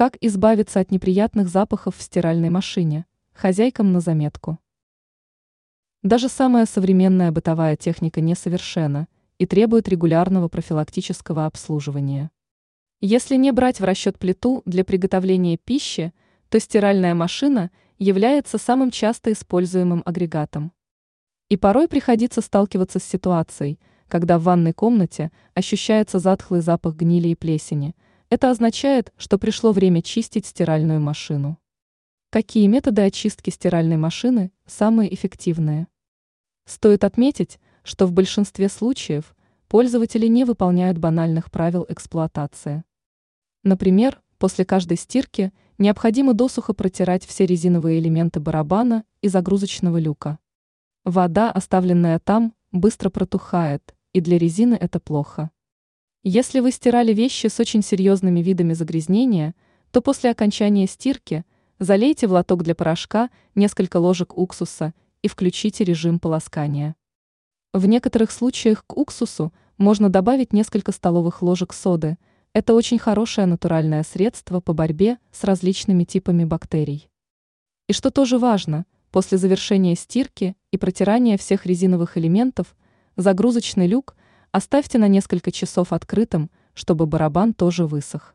Как избавиться от неприятных запахов в стиральной машине? Хозяйкам на заметку. Даже самая современная бытовая техника несовершенна и требует регулярного профилактического обслуживания. Если не брать в расчет плиту для приготовления пищи, то стиральная машина является самым часто используемым агрегатом. И порой приходится сталкиваться с ситуацией, когда в ванной комнате ощущается затхлый запах гнили и плесени. Это означает, что пришло время чистить стиральную машину. Какие методы очистки стиральной машины самые эффективные? Стоит отметить, что в большинстве случаев пользователи не выполняют банальных правил эксплуатации. Например, после каждой стирки необходимо досуха протирать все резиновые элементы барабана и загрузочного люка. Вода, оставленная там, быстро протухает, и для резины это плохо. Если вы стирали вещи с очень серьезными видами загрязнения, то после окончания стирки залейте в лоток для порошка несколько ложек уксуса и включите режим полоскания. В некоторых случаях к уксусу можно добавить несколько столовых ложек соды – это очень хорошее натуральное средство по борьбе с различными типами бактерий. И что тоже важно, после завершения стирки и протирания всех резиновых элементов, загрузочный люк оставьте на несколько часов открытым, чтобы барабан тоже высох.